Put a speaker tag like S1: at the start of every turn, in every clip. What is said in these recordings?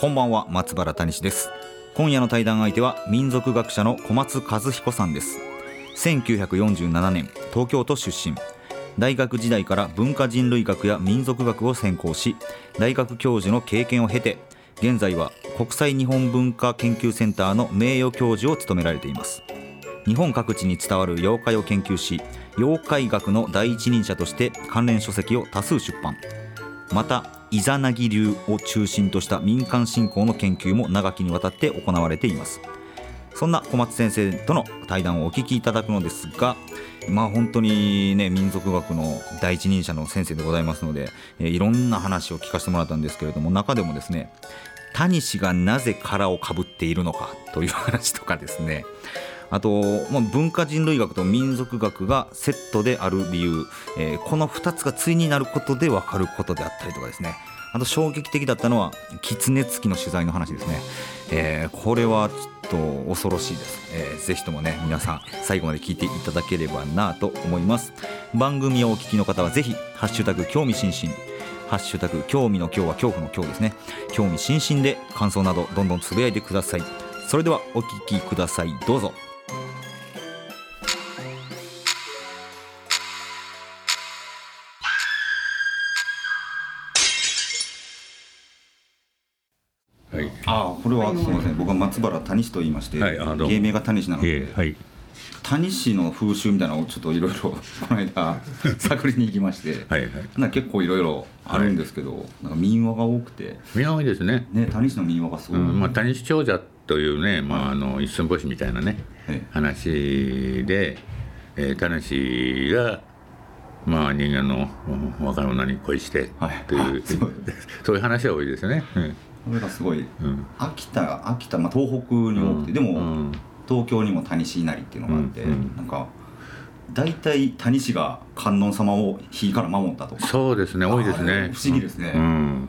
S1: こんばんは松原谷氏です。今夜の対談相手は民族学者の小松和彦さんです。1947年東京都出身。大学時代から文化人類学や民族学を専攻し大学教授の経験を経て現在は国際日本文化研究センターの名誉教授を務められています。日本各地に伝わる妖怪を研究し妖怪学の第一人者として関連書籍を多数出版。またイザナギ流を中心とした民間信仰の研究も長きにわたって行われています。そんな小松先生との対談をお聞きいただくのですがまあ本当にね民族学の第一人者の先生でございますので、えー、いろんな話を聞かせてもらったんですけれども中でもですね谷氏がなぜ殻をかぶっているのかという話とかですね。あと、まあ、文化人類学と民族学がセットである理由、えー、この2つが対になることで分かることであったりとかですね。あと衝撃的だったのは狐付きの取材の話ですね、えー、これはちょっと恐ろしいです、えー、ぜひともね皆さん最後まで聞いていただければなと思います。番組をお聞きの方はぜひハッシュタグ興味津々。ハッシュタグ興味の今日は恐怖の今日ですね。興味津々で感想などどんどんつぶやいてください。それではお聞きください。どうぞ。あこれはすみません僕は松原谷氏と言いまして、はい、芸名が谷氏なので、はい、谷氏の風習みたいなのをちょっといろいろこの間探りに行きましてはい、はい、結構いろいろあるんですけど、はい、なんか民話が多くて
S2: 民話多いですね。
S1: ね谷氏の民話がすごい、う
S2: んまあ、谷氏長者というね、まあ、あの一寸法師みたいなね、話で、えー、谷氏がまあ人間の若い女に恋してという、はい、そういう話は多いですね。
S1: これがすごい、うん、秋田秋田、まあ、東北に多くて、でも、東京にも谷氏稲荷っていうのがあって、うん、なんか大体谷氏が観音様を火から守ったと。か
S2: そうですね多いですね。
S1: 不思議ですね、
S2: うん。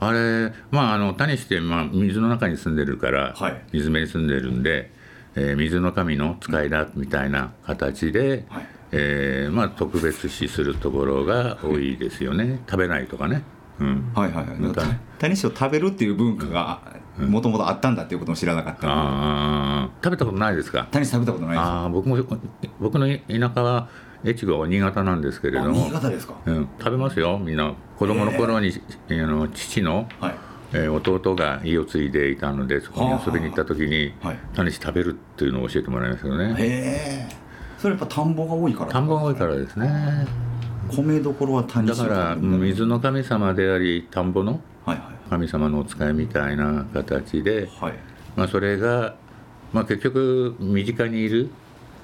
S2: あれまああの谷氏って、まあ、水の中に住んでるから、はい、水辺に住んでるんで、えー、水の神の使いだみたいな形で、はい、えー、まあ、特別視するところが多いですよね。食べないとかね。
S1: うん、はいはいはい。谷氏を食べるっていう文化がもともとあったんだっていうことも知らなかった、うん、
S2: あ食べたことないですか？
S1: 谷氏食べたことないです。
S2: あ僕も僕の田舎は越後は新潟なんですけれども。
S1: 新潟ですか、
S2: うん、食べますよ。みんな子供の頃に、えー、あの父の、はい。えー、弟が家を継いでいたのでそこに遊びに行った時に谷氏食べるっていうのを教えてもらいますよね。へ
S1: えそれやっぱ田んぼが多いから
S2: 田んぼが多いからですね
S1: 米どころは谷
S2: だから水の神様であり田んぼの神様のお使いみたいな形で、はい、まあ、それが、まあ、結局身近にいる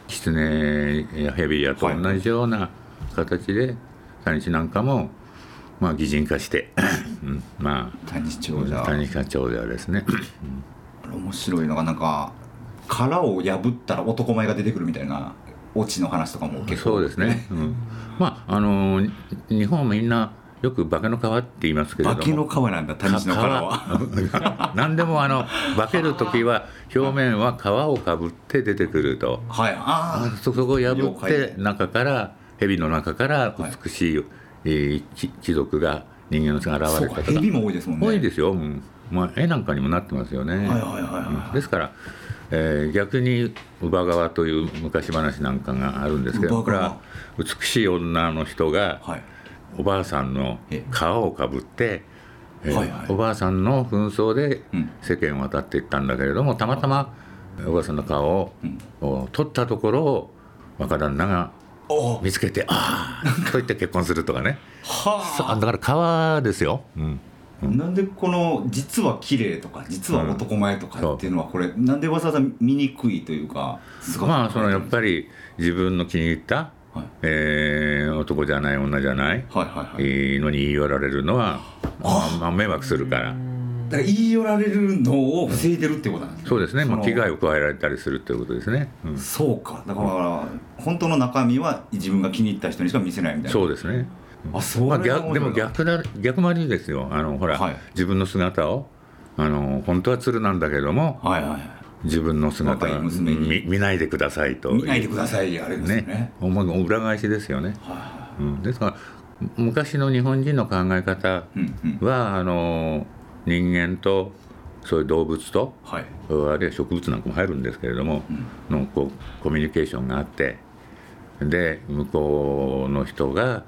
S2: 狐や蛇やと同じような形で谷地なんかも、まあ、擬人化して、
S1: うん、まあ谷地長者。
S2: 谷地長者ですね、
S1: うん、面白いのがなんか殻を破ったら男前が出てくるみたいなオチの話とかも結
S2: 構そうですね、うん、まああの日本みんなよく化けの皮って言いますけれども。
S1: 化けの皮なんだ谷地の殻は。
S2: 何でもあの化ける時は表面は皮をかぶって出てくると、はい、あそこを破って中から蛇の中から美しい、はい、えー、貴族が人間の姿が現れたとか
S1: 蛇も多いですもんね。
S2: 多いですよ、うん。まあ、絵なんかにもなってますよね、はいはいはいですからえー、逆に乳母川という昔話なんかがあるんですけどこれは美しい女の人が、はい。おばあさんの皮をかぶって、えはいはい、おばあさんの紛争で世間を渡っていったんだけれどもたまたまおばあさんの顔を、うん、取ったところを若旦那が見つけてああと言って結婚するとかね。はあ。だから皮ですよ、うん
S1: なんでこの実は綺麗とか実は男前とかっていうのはこれ、うん、なんでわざわざ見にくいというか
S2: まあそのやっぱり自分の気に入ったはい、えー、男じゃない女じゃない、はいはいはい、のに言い寄られるのは、まあ、まあ、迷惑するから。
S1: だから言い寄られるのを防いでるってことなんですね。
S2: そうですね、まあ、
S1: の
S2: 危害を加えられたりするということですね、うん。
S1: そうか。だから本当の中身は自分が気に入った人にしか見せないみたいな。
S2: そうですね
S1: あそれ
S2: まあ、逆でも逆だ逆回りですよ。あのほら、
S1: はい。
S2: 自分の姿を。あの本当は鶴なんだけども
S1: はいはい
S2: 自分の姿見見ないでくださいと
S1: 見ないでくださいあれですよね。
S2: ね。思いの裏返しですよね、
S1: は
S2: うん、ですから昔の日本人の考え方
S1: いうんうん。
S2: はあの人間とそういう動物と
S1: はい。
S2: あるいは植物なんかも入るんですけれども、のこうコミュニケーションがあってで向こうの人が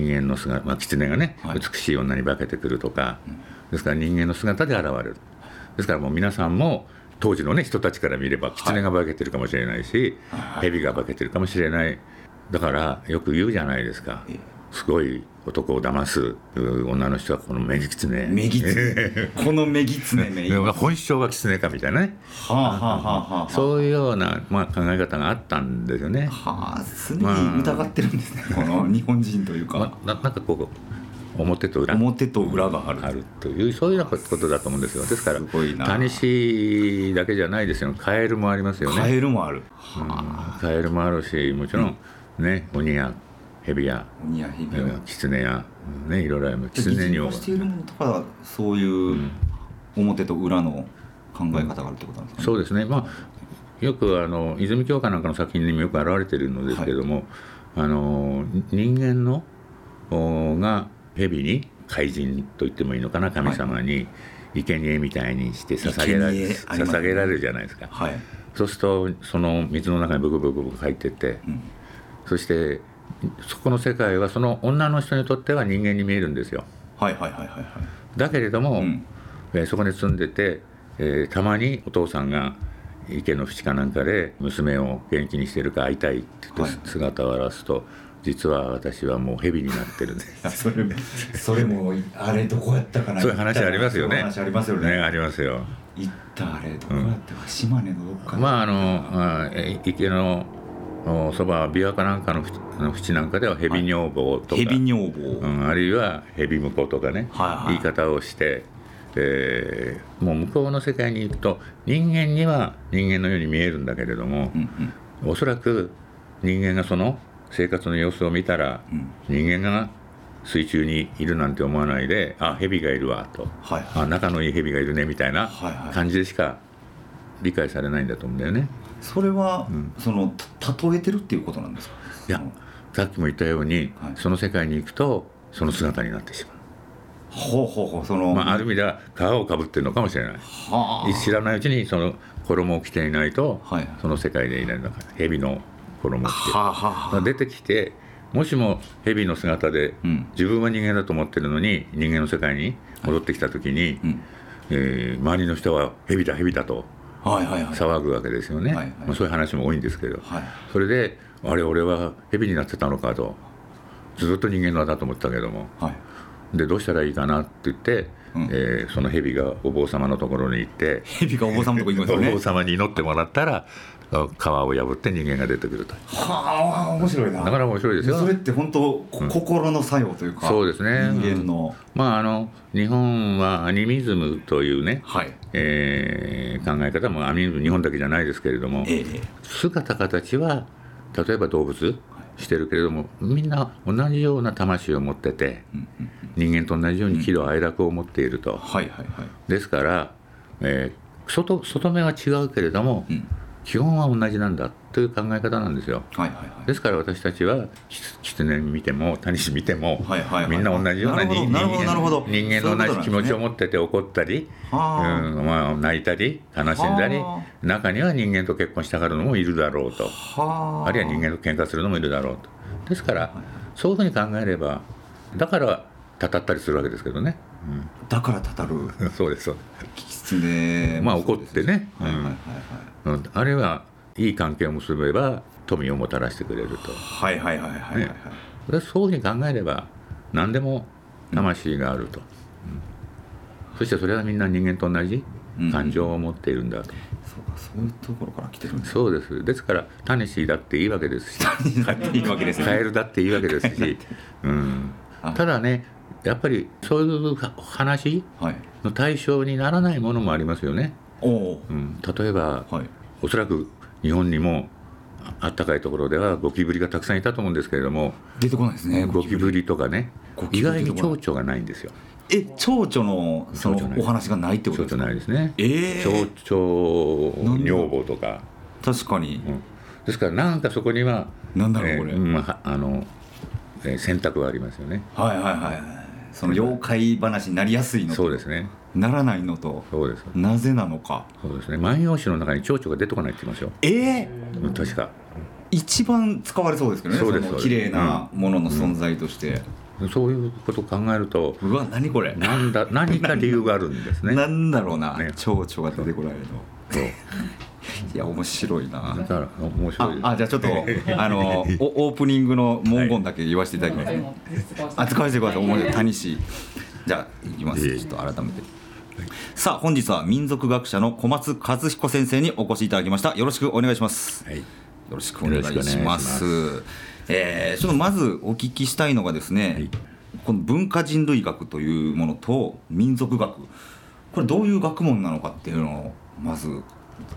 S2: 人間の姿、まあ、狐がね、
S1: はい。
S2: 美しい女に化けてくるとか、ですから人間の姿で現れる。ですからもう皆さんも当時の、ね、人たちから見れば狐が化けてるかもしれないし、蛇が化けてるかもしれない。だからよく言うじゃないですか。
S1: ええ
S2: すごい男を騙すう女の人はこの目狐。
S1: メギツネこのメギツネめ
S2: 本性は狐かみたいなね。
S1: はあはあはあはあ
S2: そういうような、まあ、考え方があったんですよね。
S1: はあ常に疑ってるんですね、この日本人というか、
S2: まあ、ななんかこう表と裏。
S1: 表と裏がある。
S2: あるというそういうようなことだと思うんですよ。ですからタニシだけじゃないですよ。カエルもありますよ
S1: カ
S2: ね
S1: エルもある、
S2: うんカエルもあるしもちろんね鬼や蛇や
S1: 鬼や蛇や
S2: キツネや。ねいろいろあります。キツネにも。
S1: しているものとかそういう表と裏の考え方があるってことなんですかね、
S2: そうですね、まあ、よくあの泉鏡花なんかの作品にもよく表れているのですけれども、あの人間のおが蛇に怪人と言ってもいいのかな神様に生贄みたいにして捧げられ
S1: ね。
S2: 捧げられるじゃないですか、
S1: はい、
S2: そうするとその水の中にブクブクブク入ってって、
S1: うん。
S2: そしてそこの世界はその女の人にとっては人間に見えるんですよ。
S1: はいはいはいはいはい。
S2: だけれども、
S1: うん。
S2: えーそこに住んでて、えーたまにお父さんが池の淵かなんかで娘を元気にしてるか会いたいって言って
S1: はい。
S2: 姿を現すと、実は私はもう蛇になってるんです。
S1: あ それそれもあれどこやったかな？
S2: そういう話ありますよね。
S1: そういう話ありますよね。
S2: ありますよ。
S1: 行ったあれどこやったか、島根のどっか
S2: まああのあえー池のおそば琵琶湖なんかのふあの淵なんかでは蛇女房とか、
S1: 蛇女房、
S2: うん、あるいは蛇婿とかね、
S1: はいはい。
S2: 言い方をして、えーもう向こうの世界に行くと人間には人間のように見えるんだけれども
S1: う、んうん。
S2: おそらく人間がその生活の様子を見たら、
S1: うん。
S2: 人間が水中にいるなんて思わないであ蛇がいるわと。
S1: はい。
S2: あ仲のいい蛇がいるねみたいな
S1: はいはい。
S2: 感じでしか理解されないんだと思うんだよね。
S1: それは、
S2: ん。
S1: そのた例えてるっていうことなんですか？
S2: いやさっきも言ったように、
S1: はい。
S2: その世界に行くとその姿になってしまう。
S1: ほうほうほうその、
S2: まあ、ある意味では皮をかぶってるのかもしれない。
S1: はあ。
S2: 知らないうちにその衣を着ていないと、
S1: はい
S2: その世界でいないのか。蛇の衣を着て、
S1: はあは
S2: 出てきてもしも蛇の姿で、
S1: うん。
S2: 自分は人間だと思ってるのに人間の世界に戻ってきた時に、
S1: うん。
S2: えー周りの人は蛇だ蛇だと
S1: はいはいはい
S2: 騒ぐわけですよね、
S1: はいはい。
S2: まあ、そういう話も多いんですけど、
S1: はい。
S2: それであれ俺は蛇になってたのかと。ずっと人間のだと思ってたけども。
S1: はい。
S2: でどうしたらいいかなって言って、
S1: うん。
S2: えーその蛇がお坊様のところに行って。
S1: 蛇がお坊さんのとこ行きますよね。
S2: お坊様に祈ってもらったらあ皮を破って人間が出てくると。
S1: はあ面白いな。
S2: だから面白いですよ。
S1: それって本当、こ心の作用というか
S2: そうですね。
S1: 人間の、
S2: まああの日本はアニミズムというね、
S1: はい。
S2: えー考え方もアニミズム日本だけじゃないですけれども
S1: ええ。
S2: 姿形は例えば動物してるけれどもみんな同じような魂を持ってて
S1: うんうん
S2: 人間と同じように喜怒哀楽を持っていると。
S1: はいはいはい。
S2: ですから、えー外外目は違うけれども
S1: うん
S2: 基本は同じなんだという考え方なんですよ。
S1: はいはいはい。
S2: ですから私たちはキツ狐見てもタニシ見ても、
S1: はいはいはい
S2: みんな同じような人間の同じ気持ちを持ってて怒ったり、
S1: はあ。
S2: うんまあ、泣いたり悲しんだり
S1: は
S2: 中には人間と結婚したがるのもいるだろうと。
S1: はあ。
S2: あるいは人間と喧嘩するのもいるだろうと。ですからそういうふうに考えればだからたたったりするわけですけどね、
S1: だからたたる
S2: うん、そうです。そう
S1: キツネ
S2: まあ怒ってね。あるいはいい関係を結べば富をもたらしてくれると。
S1: はいはいはいはい
S2: ね。でそういうふうに考えれば何でも魂があると、うん。そしてそれはみんな人間と同じ感情を持っているんだと、
S1: そうかそういうところから来てるんです
S2: そうです。ですからタニシだっていいわけですし。
S1: だっていいわけですね。
S2: カエルだっていいわけですし、うん。
S1: あ、
S2: ただねやっぱりそういう話
S1: はい。
S2: の対象にならないものもありますよね。
S1: おお
S2: うん、例えば、
S1: はい。
S2: おそらく日本にもああったかいところではゴキブリがたくさんいたと思うんですけれども、
S1: 出てこないですね
S2: ゴキブリ。とかね意外に蝶々がないんですよ。
S1: え蝶々のそのお話がないってことですか？
S2: 蝶々ないですね。
S1: ええ
S2: 蝶々女房とか、
S1: 確かに、
S2: うん。ですからなんかそこには
S1: なんだろうこれ。
S2: えーうんまああの、えー選択はありますよね。
S1: はいはいはいその妖怪話になりやすいのと。
S2: そうですね。
S1: ならないのと。
S2: そうです。
S1: なぜなのか。
S2: そうですね。万葉集の中に蝶々が出てこないって言いますよ。
S1: ええ
S2: うん確か。
S1: 一番使われそうですけどね
S2: そうです
S1: の綺麗なものの存在として、
S2: そういうことを考えると、
S1: うわ何これ。
S2: なんだ何か理由があるんですね。
S1: なんだろうな、
S2: ね。
S1: 蝶々が出てこないの。
S2: そう
S1: いや面白いな。
S2: だから面白い。
S1: ああじゃあちょっとあの おオープニングの文言だけ言わせていただきます。ね、あ使わせてください。面白い。谷氏。じゃあいきます。ちょっと改めて。さあ本日は民族学者の小松和彦先生にお越しいただきました。よろしくお願いします。
S2: はい。
S1: よろしくお願いしま
S2: す。
S1: えーちょっとまずお聞きしたいのがですね、
S2: はい。
S1: この文化人類学というものと民族学。これどういう学問なのかっていうのをまず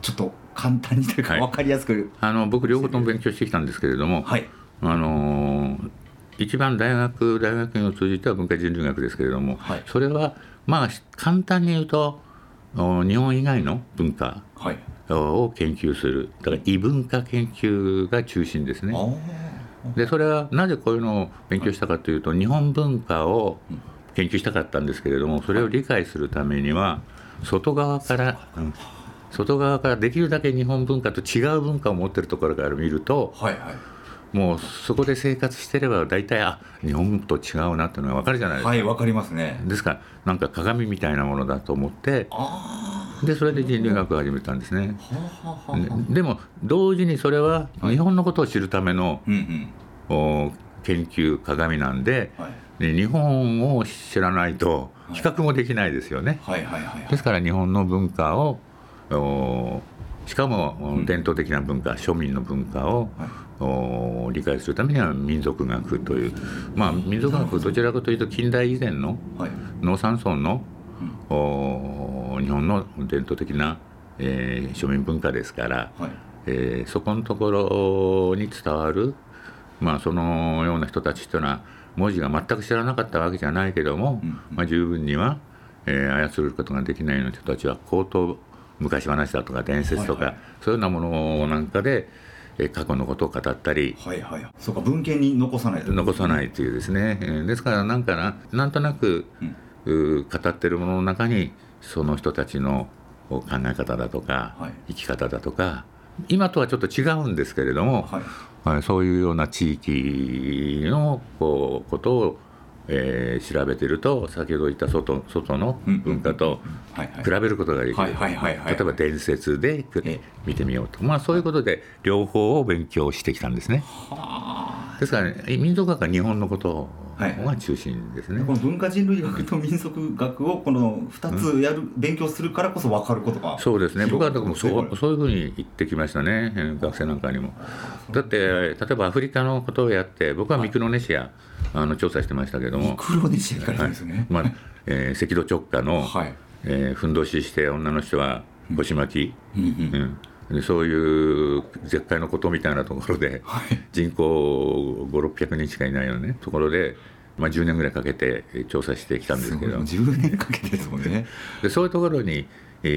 S1: ちょっと簡単にというか
S2: はい。
S1: 分かりやすく。
S2: あの僕両方とも勉強してきたんですけれども、
S1: はい。
S2: あのー一番大学大学院を通じては文化人類学ですけれども、
S1: はい。
S2: それはまあ簡単に言うとお日本以外の文化
S1: はい。
S2: を研究するだから異文化研究が中心ですね。でそれはなぜこういうのを勉強したかというと日本文化を研究したかったんですけれどもそれを理解するためには外側から、うん外側からできるだけ日本文化と違う文化を持ってるところから見ると
S1: はいはい。
S2: もうそこで生活してれば大体あ日本と違うなっていうのが分かるじゃないですか。
S1: はいわかりますね。
S2: ですからなんか鏡みたいなものだと思ってでそれで人類学を始めたんですね。ででも同時にそれは日本のことを知るための、
S1: うんうん。
S2: お研究鏡なんで
S1: はい。
S2: で日本を知らないと比較もできないですよね。
S1: はいはいはいはい。
S2: ですから日本の文化をおしかも伝統的な文化、庶民の文化を、
S1: はい。
S2: お理解するためには民族学というまあ民族学どちらかというと近代以前の
S1: はい。
S2: 農山村の、お日本の伝統的な、えー庶民文化ですから、
S1: はい。
S2: えーそこのところに伝わる、まあ、そのような人たちというのは文字が全く知らなかったわけじゃないけども、
S1: うん
S2: まあ、十分には、えー操ることができないような人たちは口頭昔話だとか伝説とか、
S1: はいはい。
S2: そういうようなものなんかで、えー過去のことを語ったり
S1: はいはい。そうか文献に残さないと。
S2: 残さないというですね、えーですからなんかななんとなく、うー語ってるものの中にその人たちの考え方だとか、
S1: はい。
S2: 生き方だとか今とはちょっと違うんですけれども、
S1: はい。
S2: はい、そういうような地域のこうことを、えー調べてると先ほど言った外外の文化と比べることができる、例えば伝説で見てみようと、まあ、そういうことで両方を勉強してきたんですね。ですから、ね、民族学は日本のことが中心ですね。
S1: この文化人類学と民族学をこの2つやる、勉強するからこそ分かることが
S2: そうですね、僕はだからもうそうそういうふうに言ってきましたね、えー学生なんかにも。だって、例えばアフリカのことをやって、僕はミクロネシア、あの調査してましてけども、
S1: クロネシア行かれたんですよね、
S2: まあえー赤道直下の、
S1: はい。
S2: えーふんどしして女の人は腰巻き、
S1: うんうん
S2: うん。でそういう絶海のことみたいなところで、
S1: はい。
S2: 人口5、600人しかいないよね、ところで、まあ、10年ぐらいかけてえー調査してきたんですけど。
S1: 10年かけてですもんね。
S2: でそういうところに、え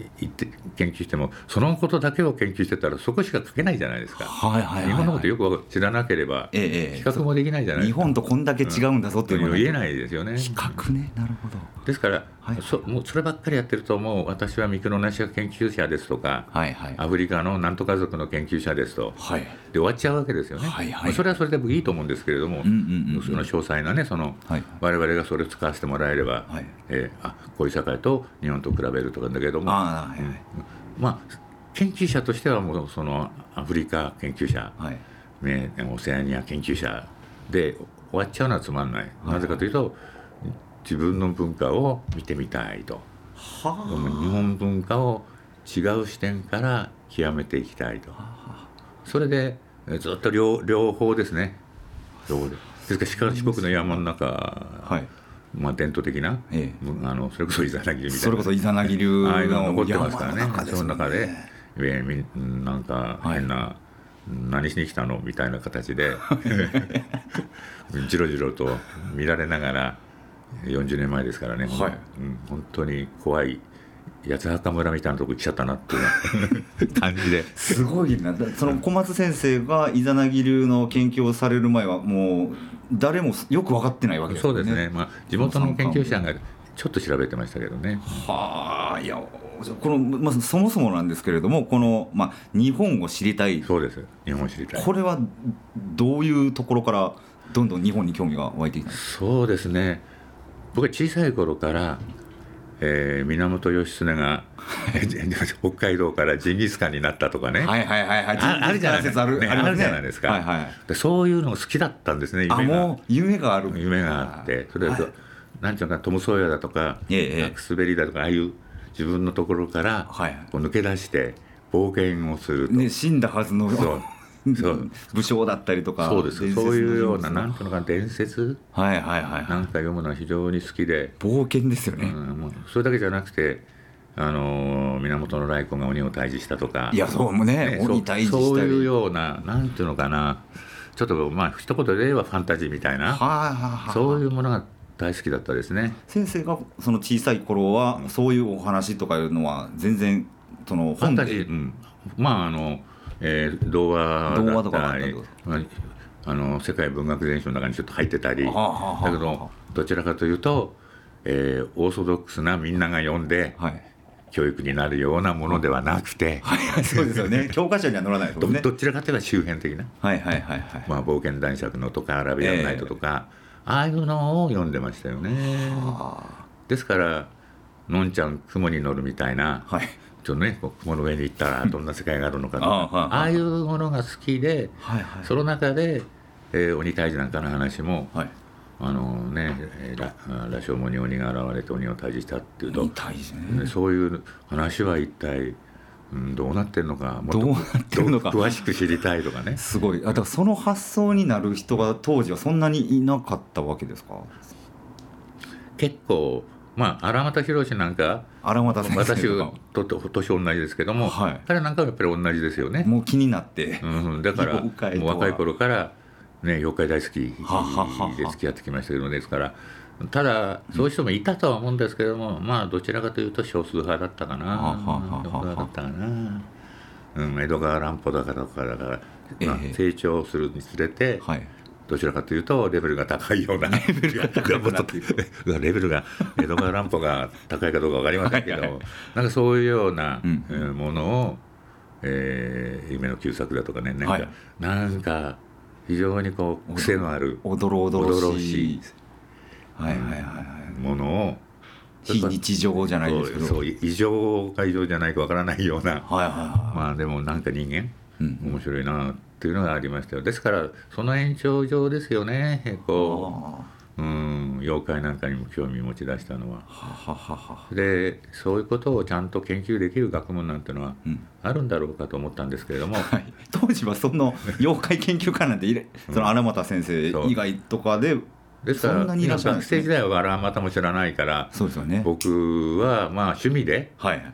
S2: ー行って研究してもそのことだけを研究してたらそこしか書けないじゃないですか。
S1: はいはいはいはい。
S2: 日本のことよく知らなければ比
S1: えええ。え
S2: 較もできないじゃないですか。
S1: 日本とこんだけ違うんだぞっていうのが
S2: 言えないですよね。
S1: 比較ね。なるほど。
S2: ですから、
S1: はい
S2: そもうそればっかりやってるともう私はミクロネシア研究者ですとか、
S1: はいはい。
S2: アフリカのなんとか族の研究者ですと。
S1: はい。
S2: で終わっちゃうわけですよね、
S1: はいはい。
S2: まあそれはそれでもいいと思うんですけれども、
S1: うんうんうん
S2: その詳細なねその、
S1: はい。
S2: 我々がそれを使わせてもらえれば、
S1: はい。
S2: えーあこういう社会と日本と比べるとかだけども。
S1: はい
S2: まあ研究者としてはもうそのアフリカ研究者、
S1: はい。
S2: ね、オセアニア研究者で終わっちゃうのはつまんない、なぜかというと自分の文化を見てみたいと。
S1: は
S2: もう日本文化を違う視点から極めていきたいと。それでえずっと両両方ですね。両方で。ですから四国の山の中、はい。まあ、伝統的な、ええ、あのそれこそイザナギ流みたいな。
S1: それこそイザナギ流
S2: の残ってますからね。その中で、えー、なんか変な、はい何しに来たの？みたいな形で じろじろと見られながら40年前ですからね、はい。うん、本当に怖い八幡墓村みたいなとこ来ちゃったなっていう感じ で。
S1: すごいな。その小松先生がイザナギ流の研究をされる前はもう誰もよく分かってないわけです
S2: ね。そうですね、まあ、地元の研究者がちょっと調べてましたけどね。
S1: はあいやこの、まあ、そもそもなんですけれどもこの、まあ、日本を知りたい。
S2: そうです。日本を知りたい。
S1: これはどういうところからどんどん日本に興味が湧いてきた
S2: そうですね僕は小さい頃からえー、源義経が 北海道からジンギスカンになったとかね、
S1: はいはいはいはい、
S2: あるじゃない。ですか、ね、あるじゃないですか、はいはい、でそういうのが好きだったんですね
S1: 夢が。夢がある。
S2: 夢があってそれは、はい、なんていうかトム・ソーヤだとか、スベリーだとかああいう自分のところからこう抜け出して冒険をすると、
S1: ね、死んだはずの。そう 武将だったりとか
S2: そうですそういうようななんていうのか伝説？
S1: はいはいはい、
S2: なんか読むのは非常に好きで。
S1: 冒険ですよね、う
S2: ん、もうそれだけじゃなくてあの源頼光が鬼を退治したとか。
S1: いやそうもねね鬼退治した
S2: り。そういうようななんていうのかな。ちょっとまあ一言で言えばファンタジーみたいな、はあはあ、そういうものが大好きだったですね。
S1: 先生がその小さい頃は、そういうお話とかいうのは全然その
S2: ファンタジー、うん、まああのえー、童話だったりあの世界文学全書の中にちょっと入ってたり。だけどどちらかというと、えー、オーソドックスなみんなが読んで、はい、教育になるようなものではなくて、
S1: はい。はい、そうですよね。教科書には載らないですね。
S2: どちらかというと周辺的な、
S1: はいはいはいはい。
S2: まあ、冒険男爵のとかアラビアンナイトとか、えー、ああいうのを読んでましたよね。ですからのんちゃん雲に乗るみたいな、はい、ちょっとね雲の上に行ったらどんな世界があるのかとか、ああいうものが好きで、はいはい、その中で、えー、鬼退治なんかの話も、はい、あのね羅生門に鬼が現れて鬼を退治したっていうと、ね、そういう話は一体うん、どうなってるのか
S1: もっとどうなってるのか。
S2: 詳しく知りたいとかね。
S1: すごい。あだからその発想になる人が当時はそんなにいなかったわけですか？
S2: 結構まあ荒俣宏なんか
S1: 荒俣
S2: 私と年同じですけども、はい、彼なんかはやっぱり同じですよね。
S1: もう気になって、
S2: うん、だから もう若い頃からね妖怪大好きで付き合ってきましたけどですからただそういう人もいたとは思うんですけども、まあどちらかというと少数派だったかな。少数派だったかな、うん、江戸川乱歩だからとかだから、まあ、成長するにつれて、はいどちらかというとレベルが高いような レベルが高い レベルが江戸川乱歩が高いかどうか分かりませんけど、はいはい、なんかそういうようなものを、えー、夢の旧作だとかねなんかはい、なんか非常にこう癖のある
S1: おどろおどろしい
S2: はいはいはいものを
S1: 非日常じゃないですけど。
S2: そう異常か異常じゃないか分からないような、はいはいはい、まあでもなんか人間、うん、面白いなってっていうのがありましたよ。ですからその延長上ですよね。こううん妖怪なんかにも興味持ち出したのは。はははでそういうことをちゃんと研究できる学問なんてのはあるんだろうかと思ったんですけれども、はい、
S1: 当時はその妖怪研究家なんていれ、その荒俣先生以外とかで。
S2: ですから学生時代は荒俣も知らないから
S1: そうですよ、ね、
S2: 僕はまあ趣味で、はい、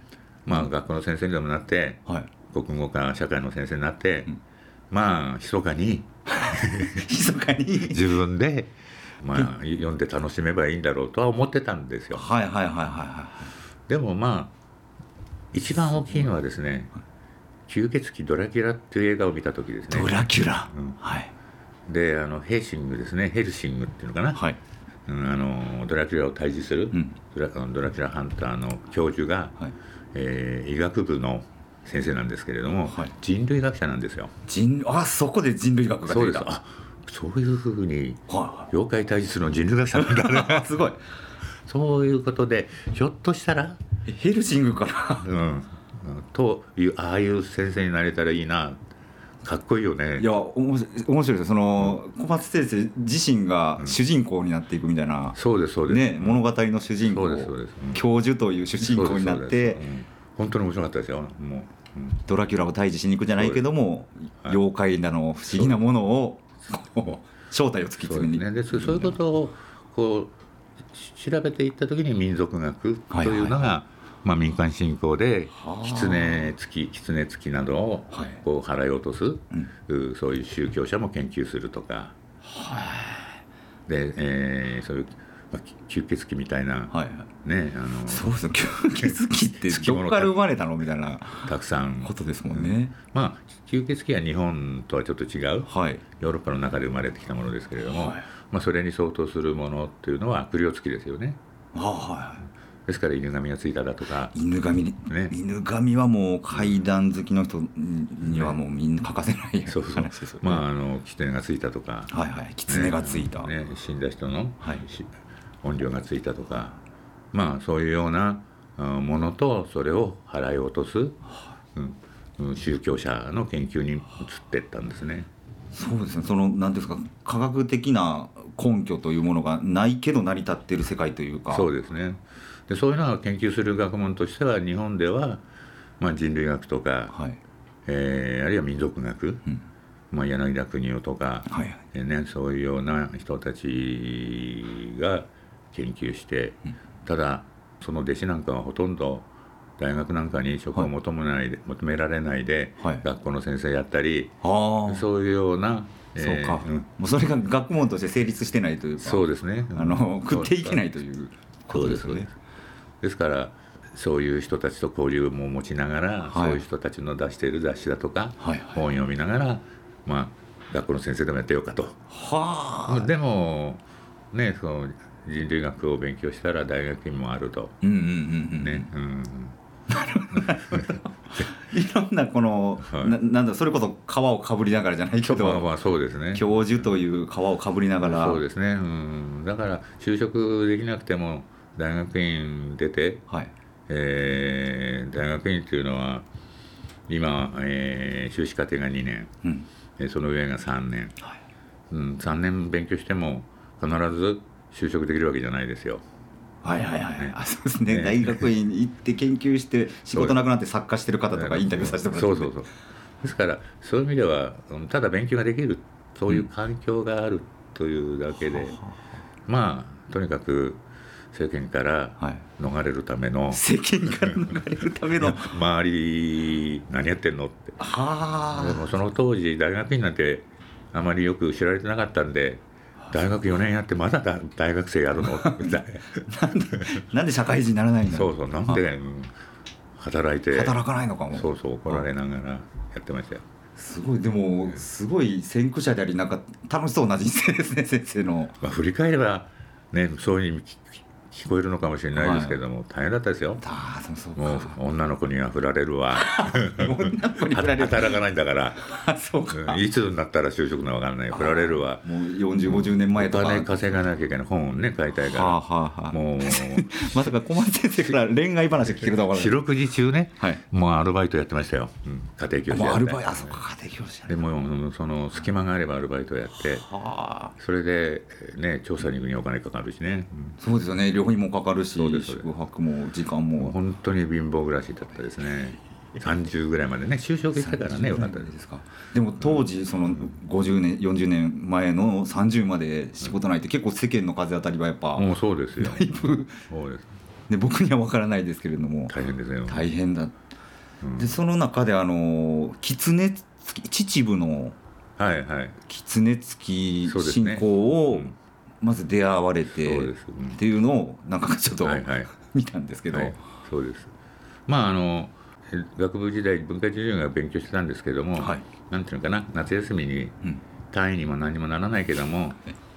S2: まあ、学校の先生にでもなって、はい、国語か社会の先生になって、うんまあ密かに
S1: 密かに
S2: 自分で、まあ、読んで楽しめばいいんだろうとは思ってたんですよ。
S1: はいはいはいはいはい。
S2: でもまあ一番大きいのはですね「吸血鬼ドラキュラ」っていう映画を見た時ですね。
S1: ドラキュラ、うん、はい。
S2: であのヘイシングですねヘルシングっていうのかな。はい。うん、あのドラキュラを退治する、うん、ドラドラキュラハンターの教授が、はいえー、医学部の先生なんですけれども、はい、人類学者なんですよ。
S1: 人あそこで人類学が
S2: 出た。あそういうふうに妖怪退治するの人類学者なんだ
S1: すごい。
S2: そういうことでひょっとしたら
S1: ヘルシングかな、う
S2: ん、というああいう先生になれたらいいな。かっこいいよね。
S1: いや面白いです。その、小松先生自身が主人公になっていくみたいな、
S2: うん、そうですそうです、
S1: ね、物語の主人公、うん、教授という主人公になって、
S2: 本当に面白かったですよ。もう
S1: ドラキュラを退治しに行くじゃないけども、はい、妖怪なの不思議なものを正体を突き詰めに。
S2: そう,、ね、でそういうことをこう調べていった時に民族学というのが、まあ、民間信仰で狐付き狐付きなどをこう払い落とす、うん、そういう宗教者も研究するとか、で、えー、そういう、まあ、吸血鬼みたいな、はいはい、ねあの
S1: そうそう吸血鬼ってどこから生まれたのみたいな
S2: たくさん。
S1: ことですもんね、
S2: まあ吸血鬼は日本とはちょっと違う、はい、ヨーロッパの中で生まれてきたものですけれども、はい、まあ、それに相当するものっていうのは悪霊付きですよね。はい、ですから犬神がついただとか
S1: 犬神、ね、犬神はもう怪談好きの人にはもうみんな欠かせない
S2: そうそう。まああの狐がついたとか
S1: はいはい。狐がついた、
S2: ね、死んだ人の、はい、怨霊がついたとかまあそういうようなものとそれを払い落とす、うん、宗教者の研究に移っていったんですね。
S1: そうですね。その何ですか科学的な根拠というものがないけど成り立っている世界というか。
S2: そうですね。でそういうのを研究する学問としては日本では、まあ、人類学とか、はい、えー、あるいは民族学、うん、まあ、柳田国夫とか、はい、えね、そういうような人たちが研究して、うん、ただその弟子なんかはほとんど大学なんかに職を求めないで、はい、求められないで、はい、学校の先生やったりそういうような
S1: そうか、うん、もうそれが学問として成立してないというか
S2: そうですね、
S1: あの食っていけないということですよね。
S2: です。からそういう人たちと交流も持ちながら、はい、そういう人たちの出している雑誌だとか、はいはい、本読みながら、まあ、学校の先生でもやってようかと。はあ、でもねその人類学を勉強したら大学院もあると。うんうんうんうん、ね。うん。
S1: いろんなこの、はい、ななんだそれこそ皮をかぶりながらじゃないけど、
S2: まあ、まあそうですね。
S1: 教授という皮をかぶりながら。
S2: そうですね、うん、だから就職できなくても大学院出て、はい。えー、大学院っていうのは今、えー、修士課程が2年、うん、その上が3年、はい。うん、3年勉強しても必ず就職できるわけじゃないですよ。
S1: はいはいはい、ね、あそうですね、ね、大学院に行って研究して仕事なくなって作家してる方とか インタビューさせてもらって、
S2: そうそうそう。ですからそういう意味ではただ勉強ができるそういう環境があるというだけで、うん、まあとにかく政権から逃れるための、はい、
S1: 政権から逃れるための。
S2: 周り何やってんのって。でもその当時大学院なんてあまりよく知られてなかったんで大学4年やってまだ大学生やるの？みたい
S1: な。なんで社会人にならないんだ
S2: そうそうなんで働いて？
S1: 働かないのかも。
S2: そうそう怒られながらやってましたよ。
S1: すごいでもすごい先駆者でありなんか楽しそうな人生ですね先生の、
S2: まあ、振り返ればねそういう聞こえるのかもしれないですけども、はい、大変だったですよ。あそうもう女の子には振られるわ。女の子に振られる。働かないんだから。そうか、いつになったら就職の分からない。振られるわ。
S1: もう4050年前と
S2: か。お金稼がなきゃいけない本をね買いたいから、はあはあ、もう。
S1: まさか小松先生から恋愛話聞けるとは
S2: 四六時中ね、はい、もうアルバイトやってましたよ、うん、家庭教師や
S1: って。アルバイトあそうか家庭教師
S2: でもその隙間があればアルバイトやって、はあ、それでね調査に行くにお金かかるしね、
S1: うん、そうですよね旅費もかかるし宿泊も時間も。
S2: 本当に貧乏暮らしだったですね。30ぐらいまでね。就職したからねよかったですか。
S1: でも当時その50年40年前の30まで仕事ないって結構世間の風当たりはやっぱ
S2: もうそうですよ。だいぶ。
S1: そうです。で僕には分からないですけれども
S2: 大変ですよ。
S1: 大変だ、うん、でその中であの狐秩父のはいはい、狐付き信仰をまず出会われてっていうのをなんかちょっと、はいはい、見たんですけど、はい、
S2: そうです。まああの学部時代文化授業が勉強してたんですけども、はい、なんていうのかな夏休みに単位にも何にもならないけども、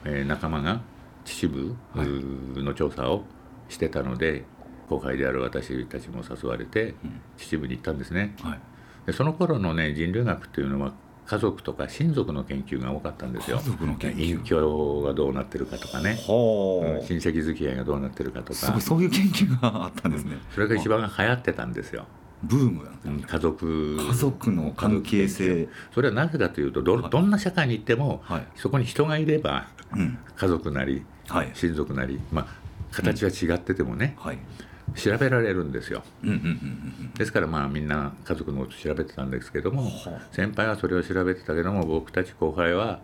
S2: うん、えー、仲間が秩父の調査をしてたので、後輩である私たちも誘われて秩父に行ったんですね。はい、でその頃のね人類学っていうのは家族とか親族の研究が多かったんですよ。家族の研究。隠居がどうなってるかとかね、う。ん、親戚付き合いがどうなってるかとか。
S1: そういう研究があったんですね。
S2: それが一番流行ってたんですよ。
S1: ブーム
S2: なんです家族
S1: 家族の関係性。
S2: それはなぜかというとどどんな社会に行っても、はい、そこに人がいれば、うん、家族なり、はい、親族なり、まあ、形は違っててもね、調べられるんですよ、うんうんうんうん、ですからまあみんな家族のこと調べてたんですけども、先輩はそれを調べてたけども僕たち後輩は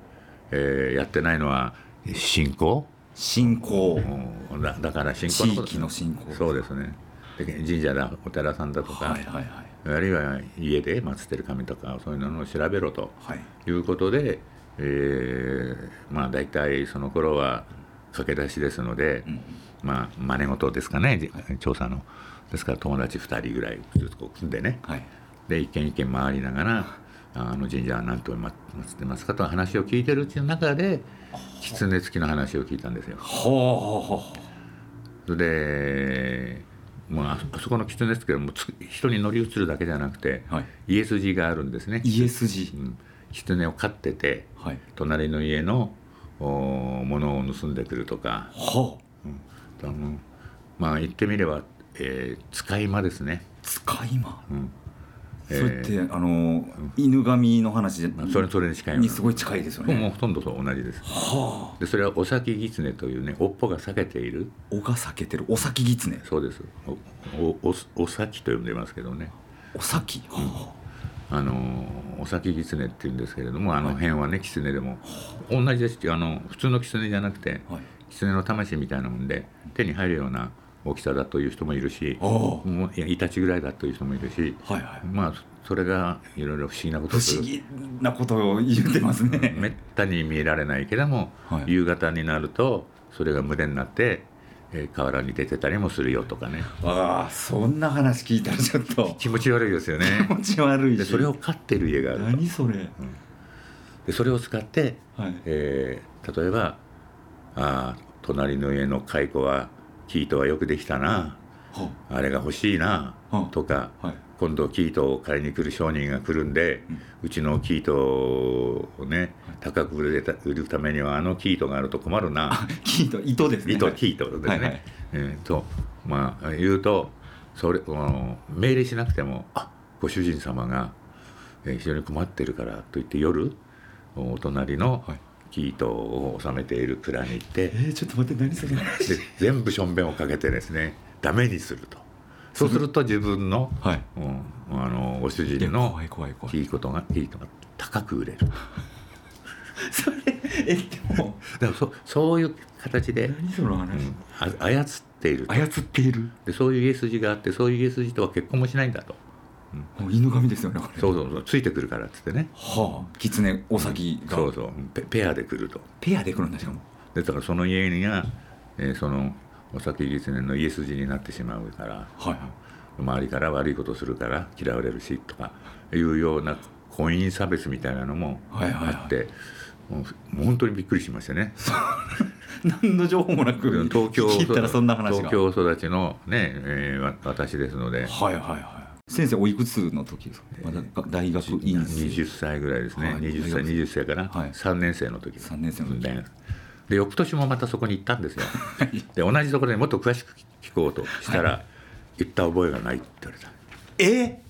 S2: えーやってないのは信仰？
S1: 信仰。
S2: うん。だだから信仰
S1: 地域の信仰。
S2: そうですね。で神社だお寺さんだとか、
S1: はいはいはい。
S2: あるいは家で祀ってる神とかそういうのを調べろと
S1: はい。
S2: いうことで、えーまあ大体その頃は駆け出しですので、まあ真似事ですかね、じ調査の。ですから友達2人ぐらいずつこう組んでね、
S1: はい。
S2: で一軒一軒回りながらあの神社は何と祀ってますかと話を聞いてるうちの中で狐付きの話を聞いたんですよ。
S1: ほう
S2: でもうああそこの狐付きはもうつ人に乗り移るだけじゃなくて、
S1: はい。
S2: 家筋があるんですね。
S1: 家筋
S2: うん。狐を飼ってて
S1: はい。
S2: 隣の家のお物を盗んでくるとか、
S1: はあ
S2: あのまあ言ってみれば、えー使い魔ですね。
S1: 使い魔？
S2: うん。
S1: それってあの犬神の話
S2: まあ、それそれに近い
S1: にすごい近いですよ
S2: もう
S1: ね
S2: ほとんどそう同じです。
S1: はあ。
S2: でそれはお先狐というね尾っぽが裂けている。
S1: 尾が裂けてる。お先狐。
S2: そうです。おおおお先と呼んでますけどね。
S1: お先？は
S2: あ。のお先狐っていうんですけれどもあの辺はね狐でも同じですあの普通の狐じゃなくて
S1: あはい
S2: 狐の魂みたいなもんで手に入るような大きさだという人もいるしもうイタチぐらいだという人もいるし
S1: はいはい。
S2: まあそれがいろいろ不思議なこと
S1: 不思議なことを言ってますね。
S2: めったに見られないけども、
S1: はい。
S2: 夕方になるとそれが群れになって、えー河原に出てたりもするよとかね。
S1: ああそんな話聞いたらちょっと。
S2: 気持ち悪いですよね。
S1: 気持ち悪いし。
S2: でそれを飼ってる家があると。
S1: 何それ。
S2: でそれを使って、
S1: はい。
S2: えー例えばあー隣の家の蚕は生糸はよくできたな。
S1: は
S2: あれが欲しいな。
S1: は
S2: とか、
S1: はい。
S2: 今度生糸を買いに来る商人が来るんで、うちの生糸をね高く売れた売るためにはあの生糸があると困るな。
S1: あ キート糸ですね。
S2: 糸
S1: はい
S2: 生糸ですね、
S1: はいはい。
S2: えーとまあ言うとそれあの命令しなくても「あ。ご主人様が、えー非常に困ってるから」と言って夜お隣の
S1: はい
S2: 生糸を収めている蔵に行って、
S1: えー、ちょっと待って何それ
S2: で全部しょんべんをかけてですねダメにすると。そうすると自分の,、
S1: はい。
S2: うん、あのご主人の
S1: 怖い怖い怖い。
S2: いいことがいいことが高く売れる。
S1: それえでも
S2: だからそそういう形で、
S1: 何その話、
S2: うんあ操っていると。
S1: 操っている？
S2: でそういう家筋があってそういう家筋とは結婚もしないんだと
S1: もう犬神ですよね
S2: そうそうそうついてくるからっつってね。
S1: はあ。狐お先が、
S2: そうそう。ペペアで来ると。
S1: ペアで来るんだしかも。
S2: でだからその家にが、えーそのお先狐の家筋になってしまうから
S1: はいはい。
S2: 周りから悪いことするから嫌われるしとかいうような婚姻差別みたいなのも
S1: はいはいはい。
S2: あって、もう本当にびっくりしましたね。
S1: 何の情報もなく
S2: 東京
S1: 聞いたらそんな話が。
S2: 東京育ちのね、えーわ私ですので。
S1: はいはいはい先生おいくつの時ですか？まだ大学院生。
S2: 20歳ぐらいですね、
S1: はい。
S2: 20歳20歳かな、
S1: はい。
S2: 3年生の時
S1: 三年生の時。
S2: でで翌年もまたそこに行ったんですよ。で同じところでもっと詳しく聞こうとしたら、行った覚えがないって言われた。
S1: え？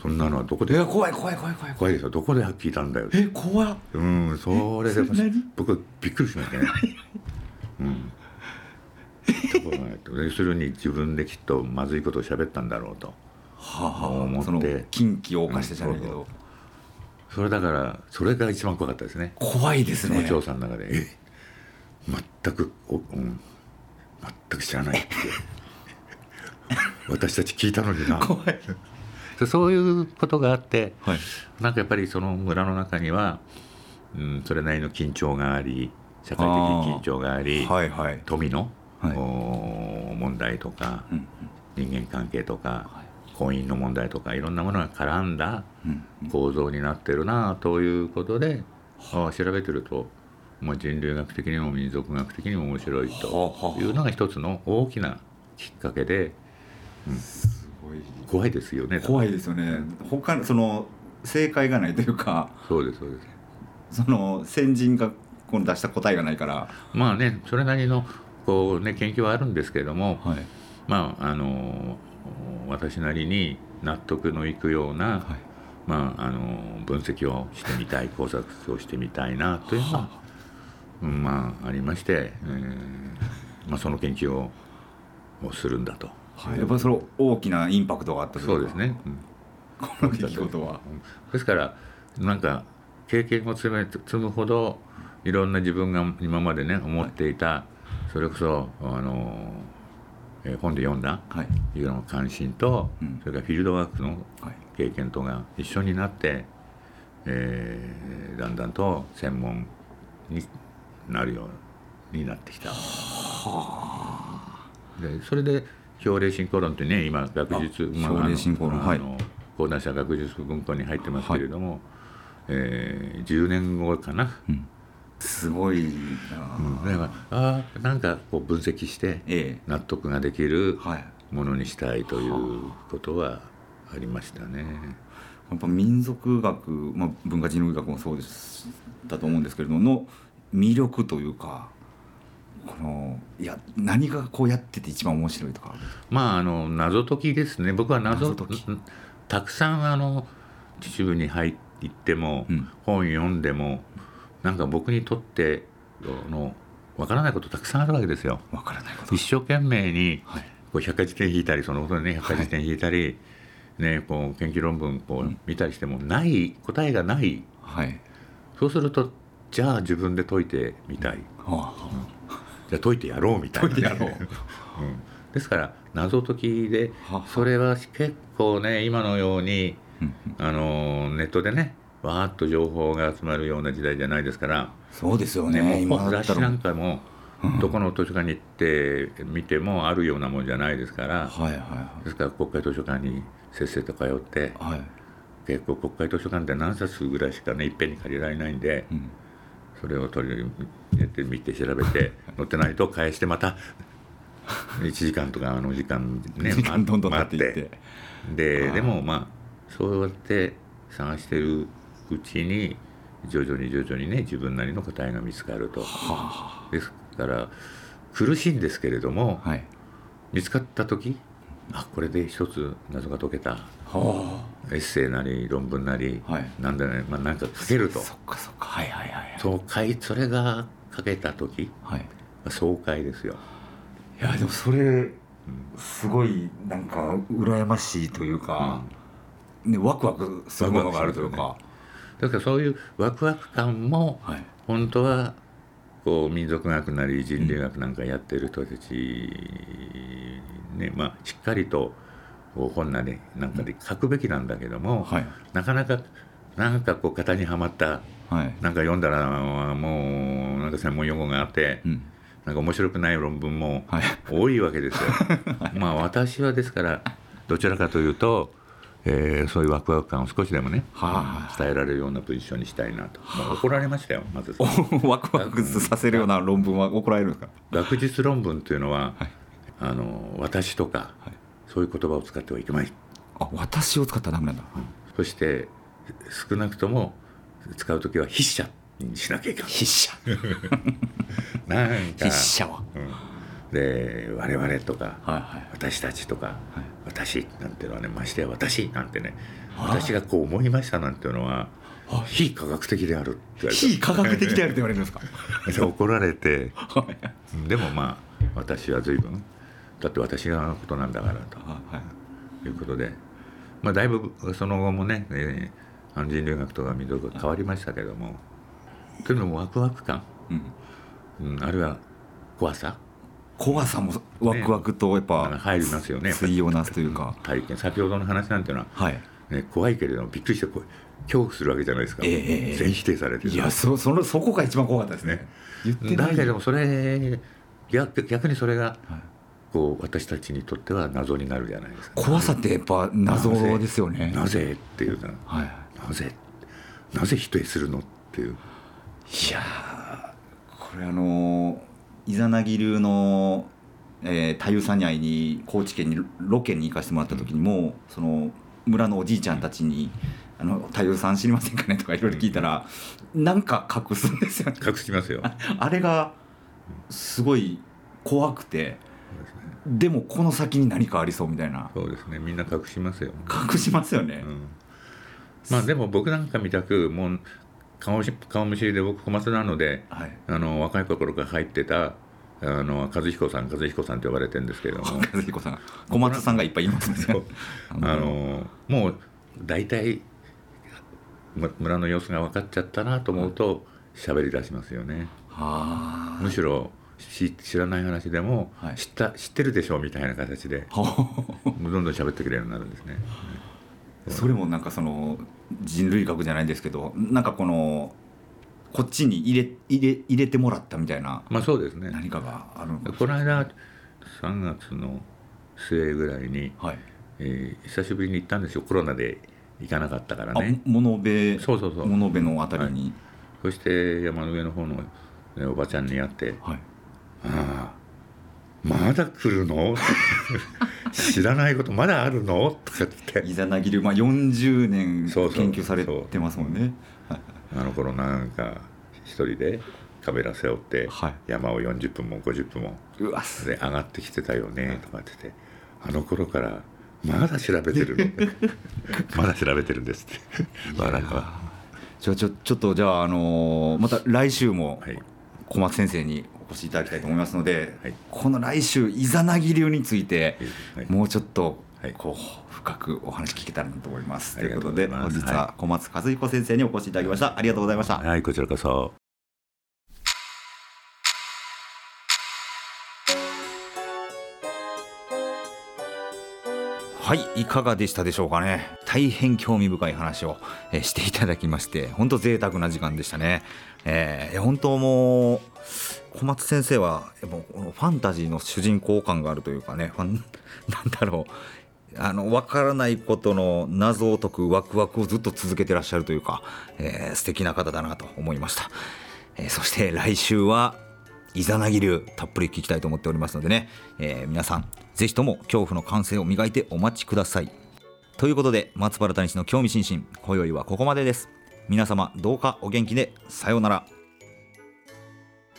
S2: そんなのはどこで？
S1: え怖い怖い怖い怖い。
S2: 怖いですよ。どこで聞いたんだよ。
S1: え怖っ。
S2: うんそれで僕びっくりしましたね。うん。どこがないと要するに自分できっとまずいことを喋ったんだろうと。
S1: はあ
S2: 思って。
S1: はあその禁忌を犯してじゃないけど、
S2: うんそれだからそれが一番怖かったですね。
S1: 怖いですね。
S2: 調査の中で、え。全くお、うん、全く知らない。っ て私たち聞いたのにな。
S1: 怖い。
S2: でそういうことがあって
S1: はい。
S2: なんかやっぱりその村の中には、うん、それなりの緊張があり社会的緊張があり
S1: はいはい。
S2: 富の、
S1: はい。
S2: お問題とか、
S1: うん。
S2: 人間関係とか、
S1: はい
S2: 婚姻の問題とかいろんなものが絡んだ
S1: うん
S2: 構造になってるなということで、ああ調べてると、まあ、人類学的にも民族学的にも面白いというのが一つの大きなきっかけです
S1: ごい。
S2: 怖いですよね。
S1: 怖いですよね。他のその正解がないというか。
S2: そうですそうです。
S1: その先人がこの出した答えがないから。
S2: まあねそれなりのこう、ね、研究はあるんですけれども、
S1: はい。
S2: まああの私なりに納得のいくような、
S1: はい。
S2: まあ、あの分析をしてみたい考察をしてみたいなというのが、うんまあ、ありまして、えーまあ、その研究ををするんだと、
S1: はい、やっぱりその大きなインパクトがあったといか。
S2: そうですね、うん。
S1: この出来事は。
S2: ですからなんか経験を積め積むほどいろんな自分が今までね思っていた、それこそあの、えー本で読んだ、
S1: はい。
S2: いろんな関心と、
S1: うん。
S2: それからフィールドワークの
S1: はい。
S2: 経験とが一緒になって、えーだんだんと専門になるようになってきた。でそれで表例進行論ってね今学術
S1: あ表例進行論。はい。
S2: あの講談社学術文庫に入ってますけれども、えー10年後かな、
S1: すごいな。
S2: うん。だからあーなんかこう分析して
S1: え
S2: 納得ができるものにしたいということはありましたね。
S1: やっぱ民族学、まあ、文化人類学もそうですだと思うんですけれどもの魅力というかこのいや何がこうやってて一番面白いとか？
S2: まああの謎解きですね。僕は謎
S1: 謎解き。
S2: うんたくさんあの秩父に入っても、
S1: うん。
S2: 本読んでもなんか僕にとってあのわからないことたくさんあるわけですよ。
S1: わからないこと。
S2: 一生懸命に
S1: はい。
S2: こう百科事典引いたりそのことでね百科事典引いたり、ね、こう研究論文こう見たりしてもない答えがない。
S1: はい。
S2: そうするとじゃあ自分で解いてみたい。
S1: は
S2: じゃあ解いてやろうみたいな。ね、
S1: 解いてやろう。
S2: うん。ですから謎解きで
S1: は
S2: それは結構ね今のように
S1: うん。
S2: あのネットでねわーっと情報が集まるような時代じゃないですから、
S1: そうですよ
S2: ね、
S1: ね
S2: もう
S1: 今
S2: 雑誌なんかもどこの図書館に行って見てもあるようなもんじゃないですから、
S1: はいは
S2: ですから国会図書館にせっせと通って
S1: いはい。はい
S2: 結構国会図書館って何冊ぐらいしかねいっぺんに借りられないんで、
S1: うん。
S2: それを取り入れて見て調べて載ってないと返してまた1時間とかあの時間ね
S1: 時間どんどん経って
S2: ででもまあそうやって探してるうちに徐々に徐々にね自分なりの答えが見つかると。
S1: は
S2: ですから苦しいんですけれども、
S1: あはい。
S2: 見つかった時あこれで一つ謎が解けた。
S1: は
S2: エッセイなり論文なり、
S1: はい。
S2: なんだね、まあ、なんか書けると。
S1: そっかそっか。はいはいはい
S2: そう書いそれが書けた時
S1: はい。
S2: 爽快ですよ。
S1: いやでもそれすごいなんか羨ましいというか、ねワクワクするものがあるというか、
S2: だからそういうワクワク感も
S1: はい。
S2: 本当はこう民族学なり人類学なんかやってる人たちね、まあしっかりと本なりなんかで書くべきなんだけども、
S1: はい。
S2: なかなかなんかこう型にはまった
S1: はい。
S2: なんか読んだらもうなんか専門用語があって、
S1: うん。
S2: なんか面白くない論文も
S1: はい。
S2: 多いわけですよ。まあ私はですからどちらかというと、えーそういうワクワク感を少しでもね、
S1: はあ
S2: 伝えられるようなポジションにしたいなと、まあ怒られましたよまず。
S1: お ワクワクさせるような論文は怒られるんですか？
S2: 学術論文というのは、
S1: はい。
S2: あの私とか、
S1: はい。
S2: そういう言葉を使ってはいけない。
S1: あ私を使ったらダメなんだ。
S2: そして少なくとも使う時は筆者にしなきゃいけない。
S1: 筆者。
S2: なんか。
S1: 筆者は。
S2: うん。で我々とか、
S1: はいはい。
S2: 私たちとか、
S1: はい
S2: 私なんていうのはねましてや私なんてね私がこう思いましたなんていうのは非科学的であるって言われ
S1: 非科学的であるって言われるんですか？
S2: 怒られて。
S1: はい。
S2: でもまあ私は随分だって私がのことなんだからと。
S1: はい
S2: い。うことで、まあ、だいぶその後もね、えー、あの人類学とか民族学変わりましたけども。というのもワクワク感、
S1: うん。
S2: うん、あるいは怖さ
S1: 怖さもワクワクとやっぱ
S2: 入りますよね。
S1: 対をなすというか。
S2: 体験先ほどの話なんていうのは
S1: はい。
S2: ね、怖いけれどもびっくりしてこう恐怖するわけじゃないですか、
S1: ええええ
S2: 全否定されてる
S1: いやそそのそこが一番怖かったですね。言ってない。
S2: だけどもそれ逆逆にそれが
S1: はい。
S2: こう私たちにとっては謎になるじゃないですか。
S1: 怖さってやっぱ謎ですよね。
S2: なぜっていうのは。
S1: はい。
S2: なぜなぜ否定するのっていう。
S1: いやーこれあのーイザナギ流の、えー、太夫さんに会いに高知県にロケに行かせてもらった時にもその村のおじいちゃんたちに「あの太夫さん知りませんかね?」とかいろいろ聞いたら、なんか隠すんですよね。
S2: 隠しますよ
S1: ああれがすごい怖くてでもこの先に何かありそうみたいな。
S2: そうですね。みんな隠しますよ、
S1: 隠しますよね。
S2: う、ん、まあでも僕なんかみたくもう顔し顔見知りで僕小松なので
S1: はい。
S2: あの若い頃から入ってたあの和彦さん和彦さんと呼ばれてるんですけれども。
S1: 和彦さん。小松さんがいっぱいいますね。
S2: あのもう大体村の様子が分かっちゃったなと思うと喋り出しますよね。むしろ知らない話でも、はい、知った知ってるでしょみたいな形でどんどん喋ってくれるようになるんですね。
S1: それもなんかその人類学じゃないんですけどなんかこのこっちに入れ入れ入れてもらったみたいな
S2: まあそうですね。
S1: 何かがある
S2: この間3月の末ぐらいに、はい。えー、久しぶりに行ったんですよ。コロナで行かなかったからね。
S1: 物部
S2: そうそうそう。
S1: 物部のあたりに、はい、
S2: そして山の上の方のおばちゃんに会って、はい、ああまだ来るの？知らないことまだあるの？とかって。
S1: イザナギ流、まあ、40年研究されてますもんね。
S2: あの頃なんか一人でカメラ背負って山を40分も50分もで上がってきてたよねとかってて。あの頃からまだ調べてるの？まだ調べてるんですって。笑
S1: じゃあちょちょっとじゃあ、あのー、また来週も小松先生にお越しいただきたいと思いますので、はい、この来週イザナギ流について、もうちょっとこう深くお話聞けたらなと思います。ということで本日は小松和彦先生にお越しいただきました。ありがとうございました。
S2: はいこちらこそ。
S1: はいいかがでしたでしょうかね。大変興味深い話を、え、していただきまして本当贅沢な時間でしたね、えー、本当もう小松先生はやっぱファンタジーの主人公感があるというかねファン なんだろう。あの分からないことの謎を解くワクワクをずっと続けてらっしゃるというか、えー、素敵な方だなと思いました、えー、そして来週はイザナギ流たっぷり聞きたいと思っておりますのでね、えー、皆さんぜひとも恐怖の感性を磨いてお待ちください。ということで松原谷氏の興味津々。今宵はここまでです。皆様どうかお元気で。さようなら。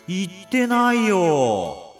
S1: 言ってないよ。